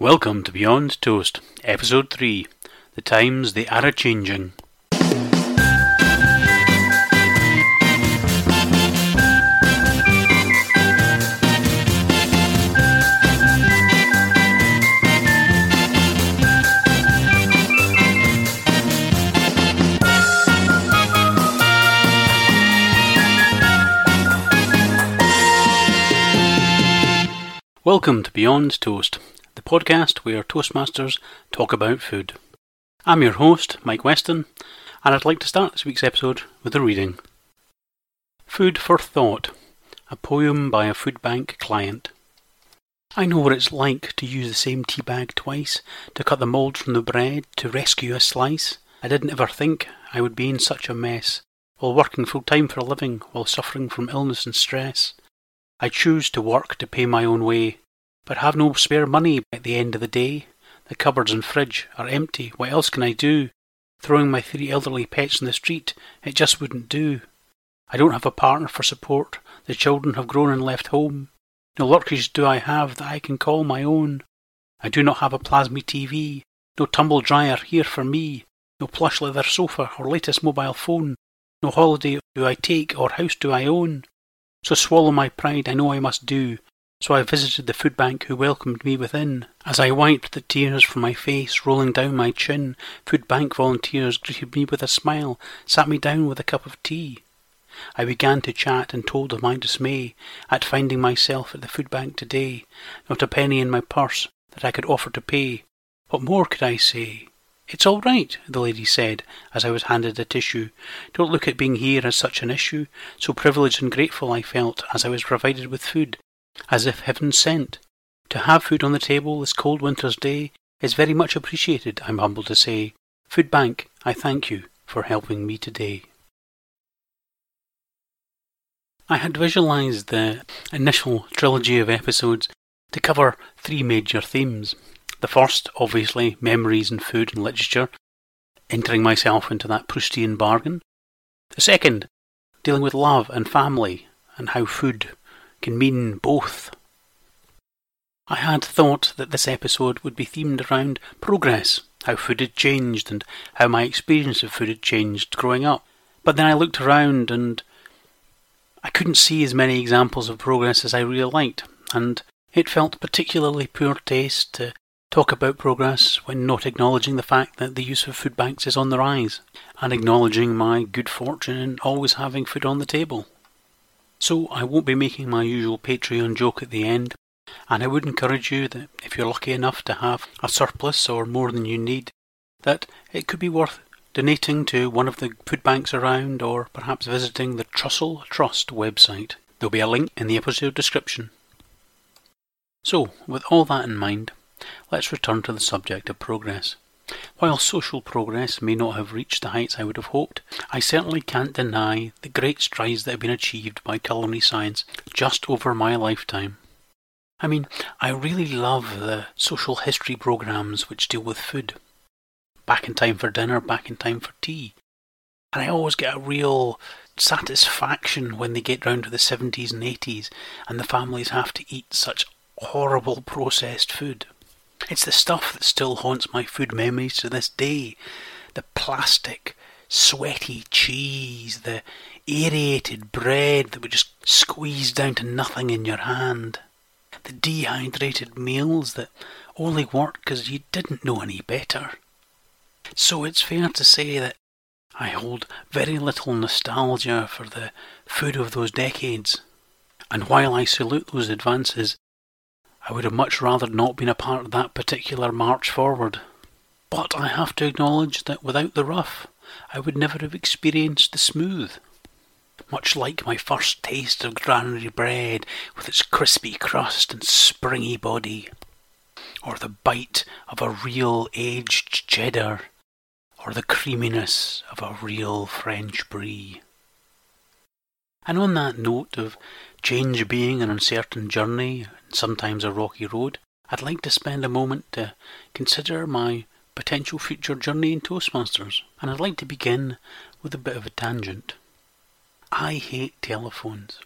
Welcome to Beyond Toast, Episode 3 The Times They Are Changing. Welcome to Beyond Toast, the podcast where Toastmasters talk about food. I'm your host, Mike Weston, and I'd like to start this week's episode with a reading. Food for Thought, a poem by a food bank client. I know what it's like to use the same tea bag twice, to cut the mould from the bread, to rescue a slice. I didn't ever think I would be in such a mess, while working full time for a living, while suffering from illness and stress. I choose to work to pay my own way, but have no spare money at the end of the day. The cupboards and fridge are empty. What else can I do? Throwing my three elderly pets in the street, it just wouldn't do. I don't have a partner for support. The children have grown and left home. No luxuries do I have that I can call my own. I do not have a plasma TV, no tumble dryer here for me, no plush leather sofa or latest mobile phone. No holiday do I take or house do I own. So swallow my pride I know I must do. So I visited the food bank who welcomed me within. As I wiped the tears from my face rolling down my chin, food bank volunteers greeted me with a smile, sat me down with a cup of tea. I began to chat and told of my dismay at finding myself at the food bank today, not a penny in my purse that I could offer to pay. What more could I say? It's all right, the lady said as I was handed a tissue. Don't look at being here as such an issue. So privileged and grateful I felt as I was provided with food, as if heaven sent. To have food on the table this cold winter's day is very much appreciated, I'm humble to say. Food Bank, I thank you for helping me today. I had visualized the initial trilogy of episodes to cover three major themes. The first, obviously, memories and food and literature, entering myself into that Proustian bargain. The second, dealing with love and family and how food can mean both. I had thought that this episode would be themed around progress, how food had changed and how my experience of food had changed growing up. But then I looked around and I couldn't see as many examples of progress as I really liked, and it felt particularly poor taste to talk about progress when not acknowledging the fact that the use of food banks is on the rise, and acknowledging my good fortune in always having food on the table. So I won't be making my usual Patreon joke at the end, and I would encourage you that if you're lucky enough to have a surplus or more than you need, that it could be worth donating to one of the food banks around or perhaps visiting the Trussell Trust website. There'll be a link in the episode description. So, with all that in mind, let's return to the subject of progress. While social progress may not have reached the heights I would have hoped, I certainly can't deny the great strides that have been achieved by culinary science just over my lifetime. I mean, I really love the social history programs which deal with food. Back in time for dinner, back in time for tea. And I always get a real satisfaction when they get round to the 70s and 80s and the families have to eat such horrible processed food. It's the stuff that still haunts my food memories to this day. The plastic, sweaty cheese, the aerated bread that would just squeeze down to nothing in your hand, the dehydrated meals that only worked because you didn't know any better. So it's fair to say that I hold very little nostalgia for the food of those decades. And while I salute those advances, I would have much rather not been a part of that particular march forward. But I have to acknowledge that without the rough, I would never have experienced the smooth. Much like my first taste of granary bread with its crispy crust and springy body, or the bite of a real aged cheddar, or the creaminess of a real French brie. And on that note of change being an uncertain journey sometimes a rocky road, I'd like to spend a moment to consider my potential future journey in Toastmasters, and I'd like to begin with a bit of a tangent. I hate telephones.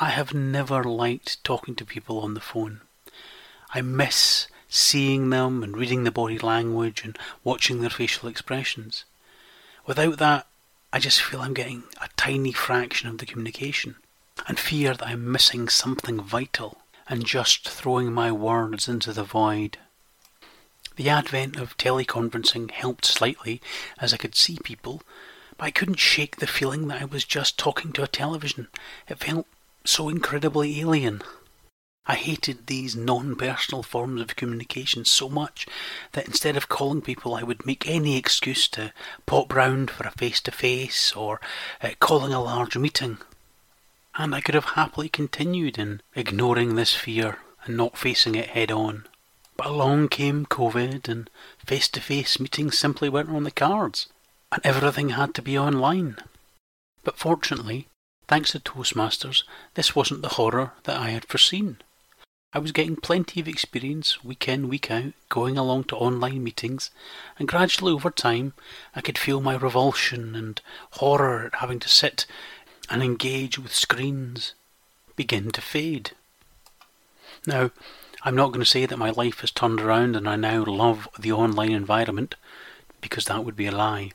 I have never liked talking to people on the phone. I miss seeing them and reading the body language and watching their facial expressions. Without that, I just feel I'm getting a tiny fraction of the communication and fear that I'm missing something vital and just throwing my words into the void. The advent of teleconferencing helped slightly as I could see people, but I couldn't shake the feeling that I was just talking to a television. It felt so incredibly alien. I hated these non personal forms of communication so much that instead of calling people, I would make any excuse to pop round for a face to face or uh, calling a large meeting and I could have happily continued in ignoring this fear and not facing it head on. But along came COVID, and face to face meetings simply weren't on the cards, and everything had to be online. But fortunately, thanks to Toastmasters, this wasn't the horror that I had foreseen. I was getting plenty of experience week in, week out, going along to online meetings, and gradually over time I could feel my revulsion and horror at having to sit and engage with screens begin to fade. Now, I'm not going to say that my life has turned around and I now love the online environment, because that would be a lie.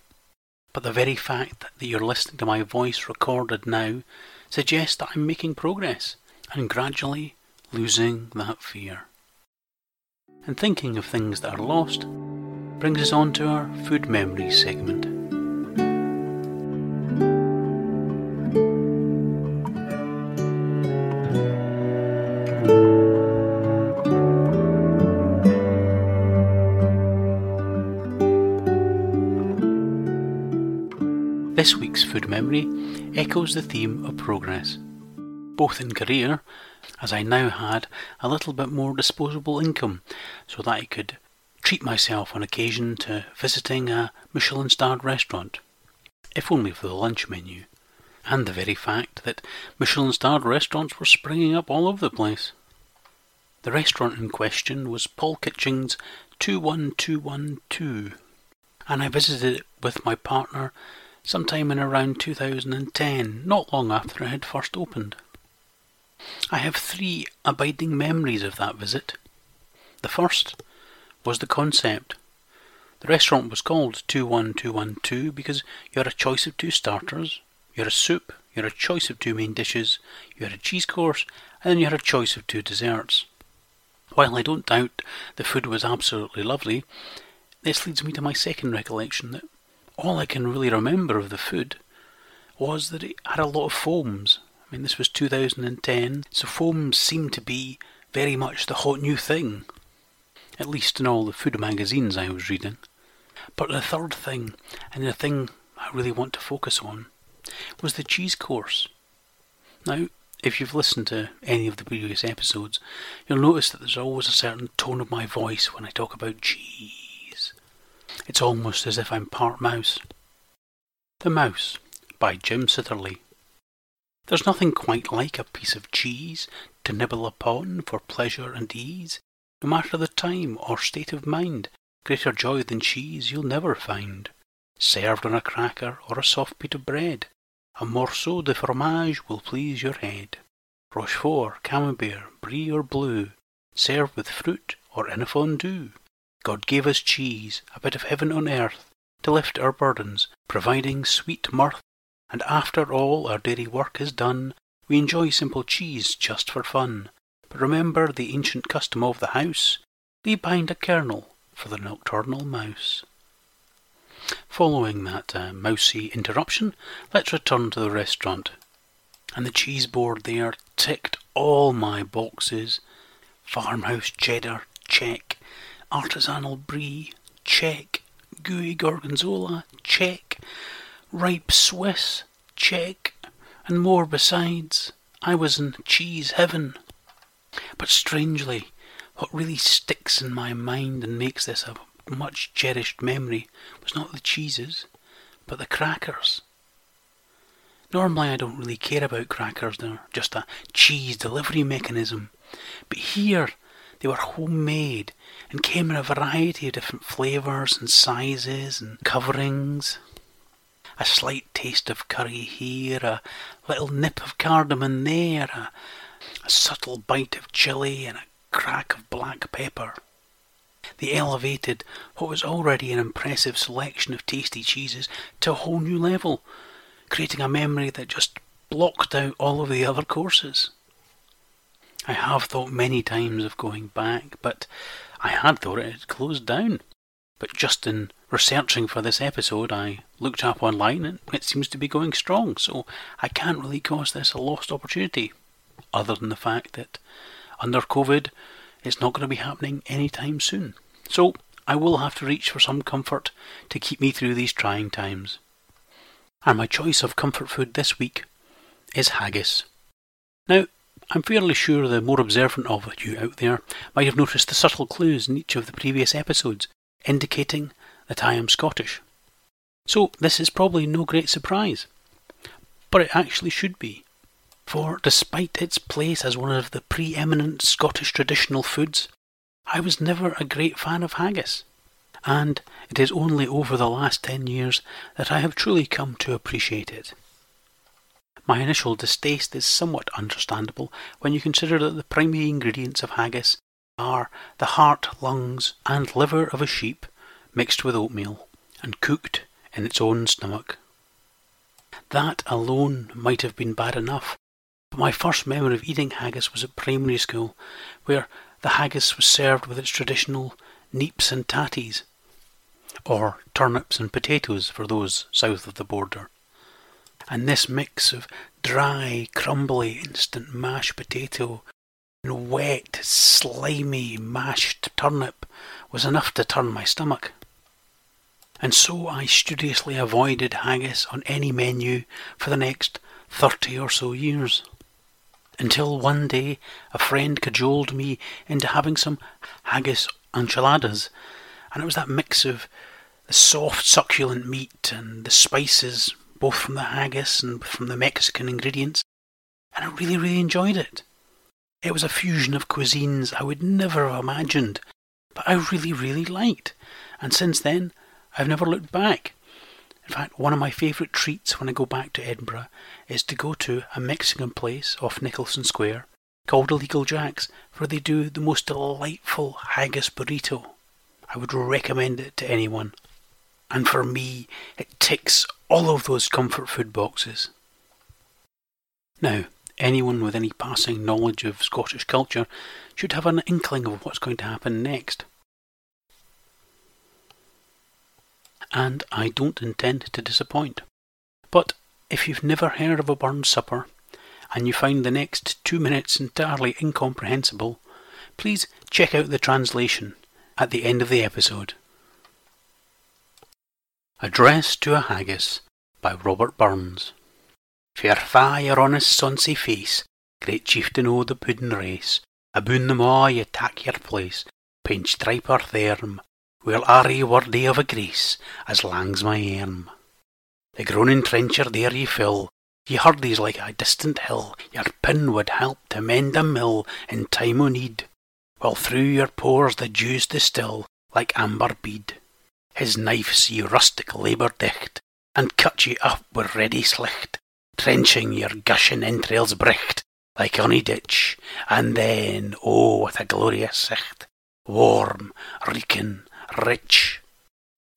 But the very fact that you're listening to my voice recorded now suggests that I'm making progress and gradually losing that fear. And thinking of things that are lost brings us on to our food memories segment. Food memory echoes the theme of progress, both in career, as I now had a little bit more disposable income so that I could treat myself on occasion to visiting a Michelin starred restaurant, if only for the lunch menu, and the very fact that Michelin starred restaurants were springing up all over the place. The restaurant in question was Paul Kitching's 21212, and I visited it with my partner sometime in around 2010, not long after it had first opened. I have three abiding memories of that visit. The first was the concept. The restaurant was called 21212 because you had a choice of two starters, you had a soup, you had a choice of two main dishes, you had a cheese course, and then you had a choice of two desserts. While I don't doubt the food was absolutely lovely, this leads me to my second recollection that all I can really remember of the food was that it had a lot of foams. I mean, this was 2010, so foams seemed to be very much the hot new thing, at least in all the food magazines I was reading. But the third thing, and the thing I really want to focus on, was the cheese course. Now, if you've listened to any of the previous episodes, you'll notice that there's always a certain tone of my voice when I talk about cheese. It's almost as if I'm part mouse. The Mouse by Jim Sitterly. There's nothing quite like a piece of cheese to nibble upon for pleasure and ease. No matter the time or state of mind, greater joy than cheese you'll never find. Served on a cracker or a soft bit of bread, a morceau de fromage will please your head. Roquefort, Camembert, Brie or Bleu, served with fruit or in a fondue. God gave us cheese, a bit of heaven on earth, to lift our burdens, providing sweet mirth. And after all our dairy work is done, we enjoy simple cheese just for fun. But remember the ancient custom of the house, leave behind a kernel for the nocturnal mouse. Following that uh, mousy interruption, let's return to the restaurant. And the cheese board there ticked all my boxes. Farmhouse cheddar, check artisanal brie, check. Gooey gorgonzola, check. Ripe Swiss, check. And more besides. I was in cheese heaven. But strangely, what really sticks in my mind and makes this a much cherished memory was not the cheeses, but the crackers. Normally, I don't really care about crackers, they're just a cheese delivery mechanism. But here, they were homemade and came in a variety of different flavours and sizes and coverings. A slight taste of curry here, a little nip of cardamom there, a, a subtle bite of chilli, and a crack of black pepper. They elevated what was already an impressive selection of tasty cheeses to a whole new level, creating a memory that just blocked out all of the other courses. I have thought many times of going back, but I had thought it had closed down. But just in researching for this episode, I looked up online and it seems to be going strong, so I can't really call this a lost opportunity, other than the fact that under COVID, it's not going to be happening anytime soon. So I will have to reach for some comfort to keep me through these trying times. And my choice of comfort food this week is haggis. Now, I'm fairly sure the more observant of you out there might have noticed the subtle clues in each of the previous episodes indicating that I am Scottish. So this is probably no great surprise. But it actually should be. For despite its place as one of the preeminent Scottish traditional foods, I was never a great fan of haggis. And it is only over the last ten years that I have truly come to appreciate it. My initial distaste is somewhat understandable when you consider that the primary ingredients of haggis are the heart, lungs, and liver of a sheep mixed with oatmeal and cooked in its own stomach. That alone might have been bad enough, but my first memory of eating haggis was at primary school, where the haggis was served with its traditional neeps and tatties, or turnips and potatoes for those south of the border and this mix of dry, crumbly, instant mashed potato and wet, slimy, mashed turnip was enough to turn my stomach. And so I studiously avoided haggis on any menu for the next thirty or so years. Until one day a friend cajoled me into having some haggis enchiladas, and it was that mix of the soft, succulent meat and the spices both from the haggis and from the Mexican ingredients, and I really, really enjoyed it. It was a fusion of cuisines I would never have imagined, but I really, really liked, and since then I've never looked back. In fact, one of my favourite treats when I go back to Edinburgh is to go to a Mexican place off Nicolson Square called Illegal Jack's, where they do the most delightful haggis burrito. I would recommend it to anyone. And for me, it ticks all of those comfort food boxes. Now, anyone with any passing knowledge of Scottish culture should have an inkling of what's going to happen next. And I don't intend to disappoint. But if you've never heard of a Burns supper, and you find the next two minutes entirely incomprehensible, please check out the translation at the end of the episode. Address to a Haggis by Robert Burns. Fair fa your honest sonsy face, great chieftain o' the puddin' race, aboon them a' ye tak your place, pinch stripe or therm, well are ye worthy of a grace, as lang's my arm. The groaning trencher there ye fill, ye heard these like a distant hill, your pin would help to mend a mill in time o' need, while through your pores the dews distil like amber bead. His knife's ye rustic labour dicht, and cut ye up wi' ready slicht, trenching your gushing entrails bricht, like ony ditch, and then, oh, with a glorious sicht, warm, reeking, rich.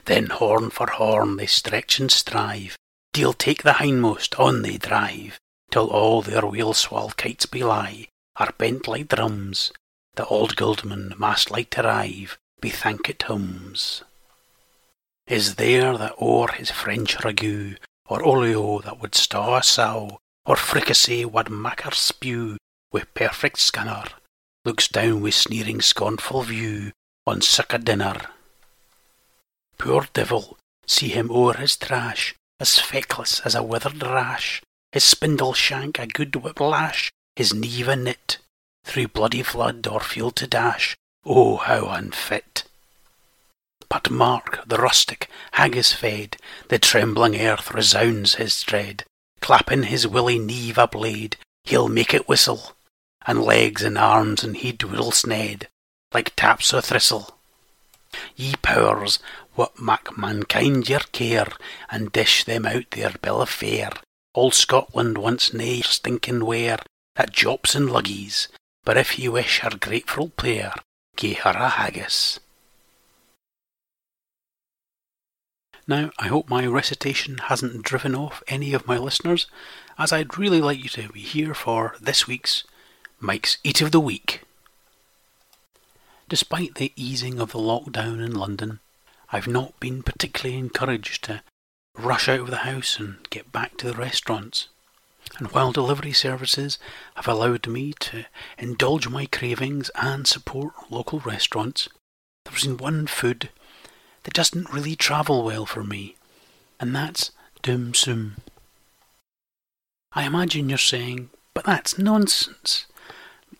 Then horn for horn they stretch and strive, deal take the hindmost, on they drive, till all their wheel swall kites belie, are bent like drums, the old guildman mast like arrive, be thankit hums. Is there that o'er his French ragout, or olio that would staw a sow, or fricassee wad macker spew, wi' perfect scanner, looks down wi' sneering scornful view on sic a dinner? Poor devil, see him o'er his trash, as feckless as a withered rash, his spindle shank a good whip lash, his nieve a knit, through bloody flood or field to dash, oh how unfit! But mark the rustic, haggis fade, the trembling earth resounds his tread. Clapping his willy nieve a blade, he'll make it whistle, and legs and arms and head will sned, like taps o' thistle. Ye powers, what mak mankind your care, and dish them out their bill of fare. All Scotland wants nae stinking ware that jops and luggies, but if ye wish her grateful prayer, gie her a haggis. Now, I hope my recitation hasn't driven off any of my listeners, as I'd really like you to be here for this week's Mike's Eat of the Week. Despite the easing of the lockdown in London, I've not been particularly encouraged to rush out of the house and get back to the restaurants. And while delivery services have allowed me to indulge my cravings and support local restaurants, there's been one food that doesn't really travel well for me, and that's dim sum. I imagine you're saying, but that's nonsense.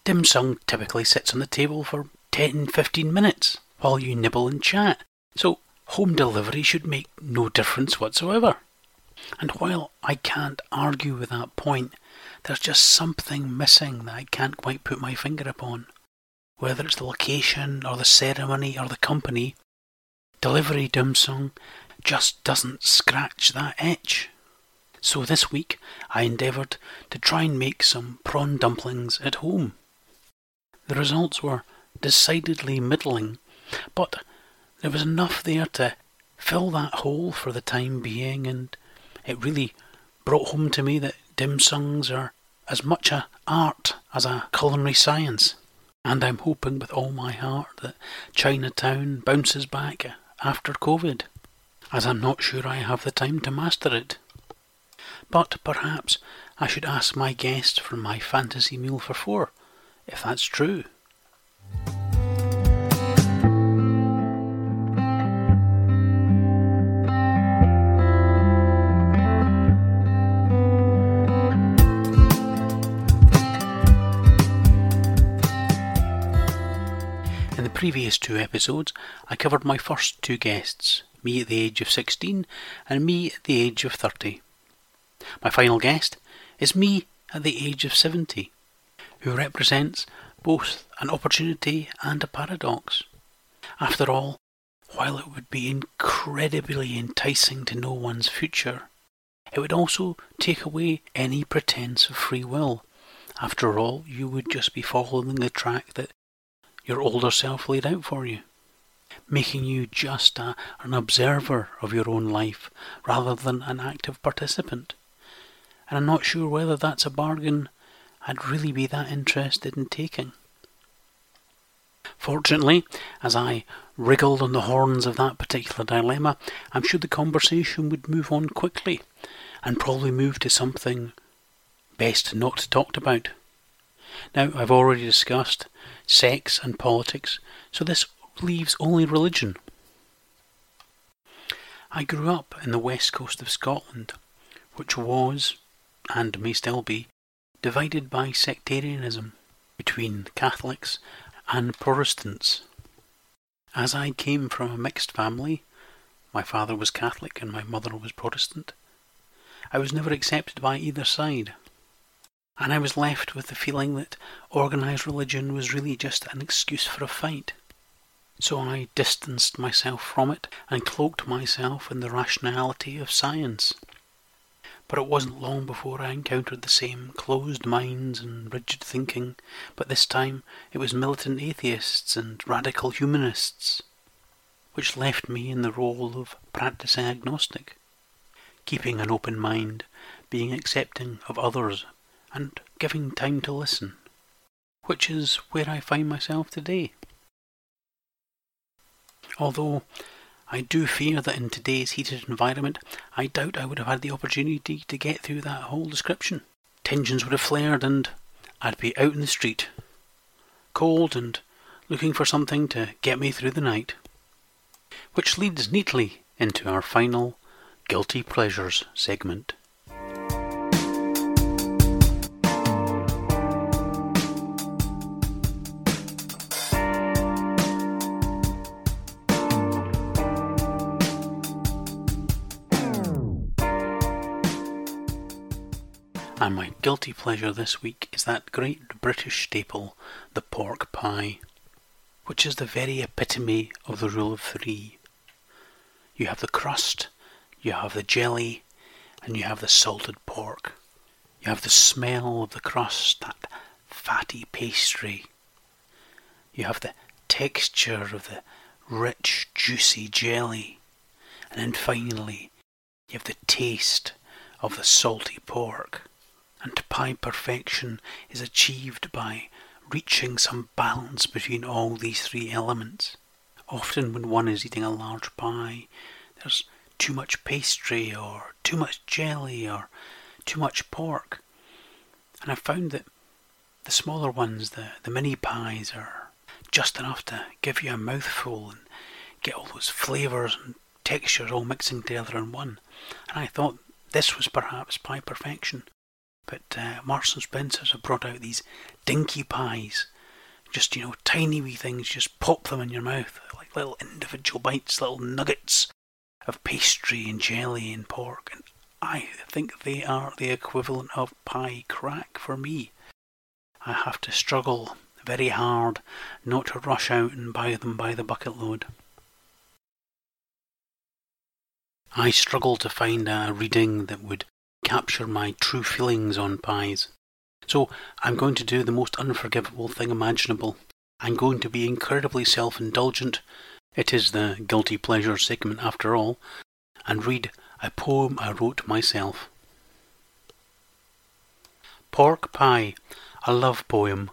Dim sum typically sits on the table for 10 15 minutes while you nibble and chat, so home delivery should make no difference whatsoever. And while I can't argue with that point, there's just something missing that I can't quite put my finger upon. Whether it's the location or the ceremony or the company, Delivery dim sum just doesn't scratch that itch. So this week I endeavoured to try and make some prawn dumplings at home. The results were decidedly middling, but there was enough there to fill that hole for the time being, and it really brought home to me that dim sums are as much a art as a culinary science. And I'm hoping with all my heart that Chinatown bounces back after COVID, as I'm not sure I have the time to master it. But perhaps I should ask my guest for my fantasy meal for four, if that's true. Previous two episodes, I covered my first two guests, me at the age of 16 and me at the age of 30. My final guest is me at the age of 70, who represents both an opportunity and a paradox. After all, while it would be incredibly enticing to know one's future, it would also take away any pretense of free will. After all, you would just be following the track that your older self laid out for you, making you just a, an observer of your own life rather than an active participant. And I'm not sure whether that's a bargain I'd really be that interested in taking. Fortunately, as I wriggled on the horns of that particular dilemma, I'm sure the conversation would move on quickly and probably move to something best not talked about. Now, I've already discussed sex and politics, so this leaves only religion. I grew up in the west coast of Scotland, which was, and may still be, divided by sectarianism between Catholics and Protestants. As I came from a mixed family, my father was Catholic and my mother was Protestant, I was never accepted by either side and I was left with the feeling that organised religion was really just an excuse for a fight. So I distanced myself from it and cloaked myself in the rationality of science. But it wasn't long before I encountered the same closed minds and rigid thinking, but this time it was militant atheists and radical humanists, which left me in the role of practicing agnostic, keeping an open mind, being accepting of others and giving time to listen, which is where I find myself today. Although I do fear that in today's heated environment, I doubt I would have had the opportunity to get through that whole description. Tensions would have flared and I'd be out in the street, cold and looking for something to get me through the night. Which leads neatly into our final Guilty Pleasures segment. Guilty pleasure this week is that great British staple, the pork pie, which is the very epitome of the rule of three. You have the crust, you have the jelly, and you have the salted pork. You have the smell of the crust, that fatty pastry. You have the texture of the rich, juicy jelly. and then finally you have the taste of the salty pork. And pie perfection is achieved by reaching some balance between all these three elements. Often, when one is eating a large pie, there's too much pastry, or too much jelly, or too much pork. And I found that the smaller ones, the, the mini pies, are just enough to give you a mouthful and get all those flavours and textures all mixing together in one. And I thought this was perhaps pie perfection. But uh, Marks and Spencer's have brought out these dinky pies. Just, you know, tiny wee things, just pop them in your mouth, like little individual bites, little nuggets of pastry and jelly and pork. And I think they are the equivalent of pie crack for me. I have to struggle very hard not to rush out and buy them by the bucket load. I struggle to find a reading that would capture my true feelings on pies. So I'm going to do the most unforgivable thing imaginable. I'm going to be incredibly self indulgent. It is the guilty pleasure segment after all, and read a poem I wrote myself. Pork Pie, a love poem.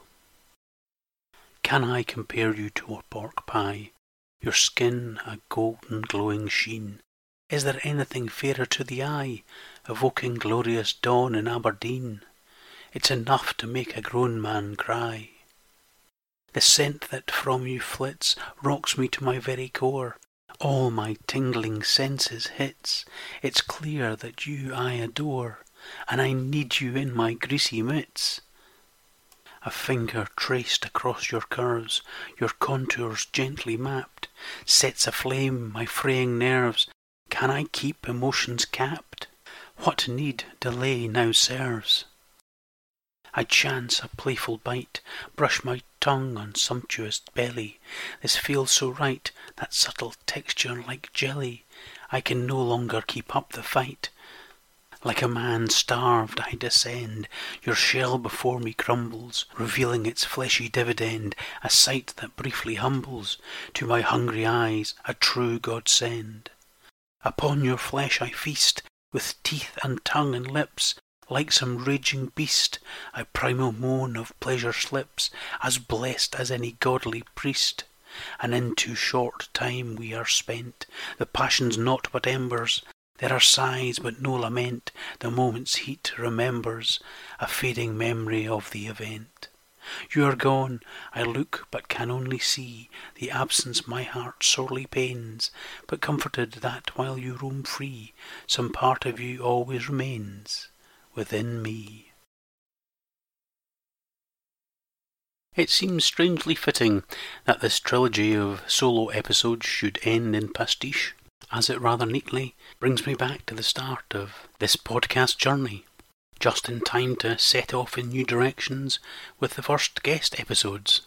Can I compare you to a pork pie? Your skin a golden glowing sheen. Is there anything fairer to the eye evoking glorious dawn in Aberdeen. It's enough to make a grown man cry. The scent that from you flits rocks me to my very core. All my tingling senses hits. It's clear that you I adore, and I need you in my greasy mitts. A finger traced across your curves, your contours gently mapped, sets aflame my fraying nerves. Can I keep emotions capped? What need delay now serves? I chance a playful bite, brush my tongue on sumptuous belly. This feels so right, that subtle texture like jelly. I can no longer keep up the fight. Like a man starved, I descend. Your shell before me crumbles, revealing its fleshy dividend, a sight that briefly humbles to my hungry eyes a true godsend. Upon your flesh I feast, with teeth and tongue and lips, like some raging beast, a primal moan of pleasure slips, as blessed as any godly priest. And in too short time we are spent, the passion's naught but embers, there are sighs but no lament, the moment's heat remembers, a fading memory of the event. You are gone, I look but can only see The absence my heart sorely pains, But comforted that while you roam free Some part of you always remains Within me. It seems strangely fitting that this trilogy of solo episodes should end in pastiche, as it rather neatly brings me back to the start of this podcast journey just in time to set off in new directions with the first guest episodes.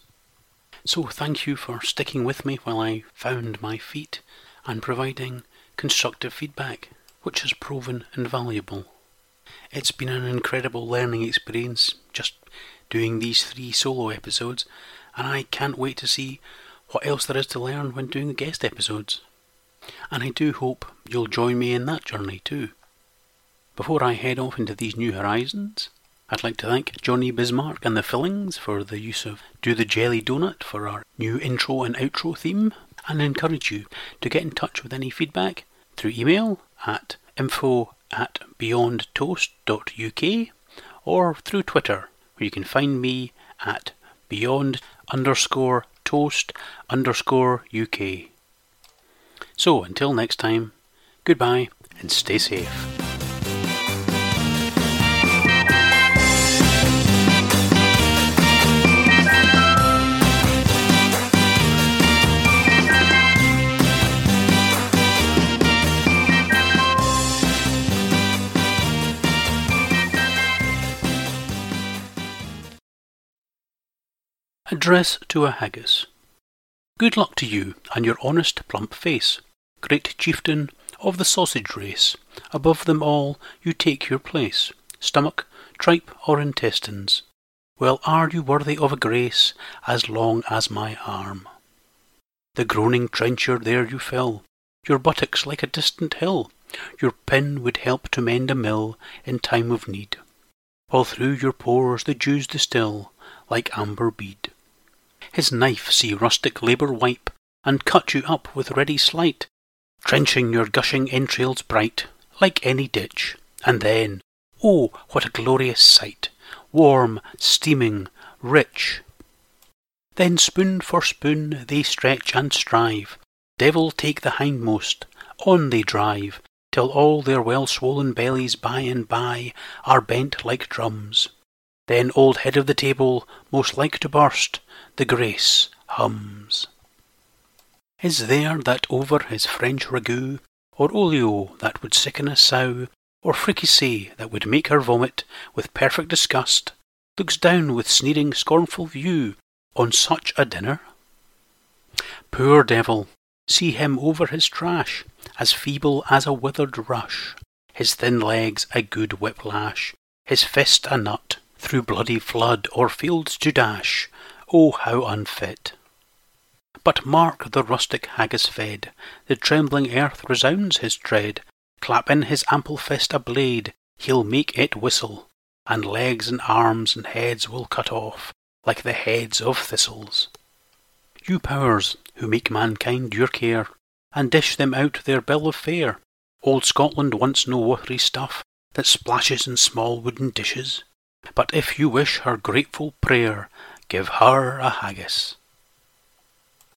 So, thank you for sticking with me while I found my feet and providing constructive feedback, which has proven invaluable. It's been an incredible learning experience just doing these three solo episodes, and I can't wait to see what else there is to learn when doing the guest episodes. And I do hope you'll join me in that journey too. Before I head off into these new horizons, I'd like to thank Johnny Bismarck and the Fillings for the use of Do the Jelly Donut for our new intro and outro theme, and encourage you to get in touch with any feedback through email at info at beyondtoast.uk or through Twitter, where you can find me at beyond underscore toast underscore UK. So until next time, goodbye and stay safe. Address to a Haggis. Good luck to you and your honest plump face, great chieftain of the sausage race. Above them all you take your place, stomach, tripe, or intestines. Well are you worthy of a grace as long as my arm. The groaning trencher there you fill, your buttocks like a distant hill. Your pin would help to mend a mill in time of need, while through your pores the dews distil like amber bead. His knife see rustic labour wipe, and cut you up with ready sleight, trenching your gushing entrails bright, like any ditch, and then, oh, what a glorious sight! Warm, steaming, rich. Then spoon for spoon they stretch and strive, Devil take the hindmost, on they drive, Till all their well swollen bellies by and by Are bent like drums. Then old head of the table, most like to burst, the grace hums. Is there that over his French ragout, or olio that would sicken a sow, or fricassee that would make her vomit with perfect disgust, looks down with sneering scornful view on such a dinner? Poor devil, see him over his trash, as feeble as a withered rush, his thin legs a good whiplash, his fist a nut, through bloody flood or fields to dash, oh how unfit! But mark the rustic haggis fed, the trembling earth resounds his tread, clap in his ample fist a blade, he'll make it whistle, and legs and arms and heads will cut off, like the heads of thistles. You powers, who make mankind your care, and dish them out their bill of fare, old Scotland wants no watery stuff that splashes in small wooden dishes, but if you wish her grateful prayer, give her a haggis.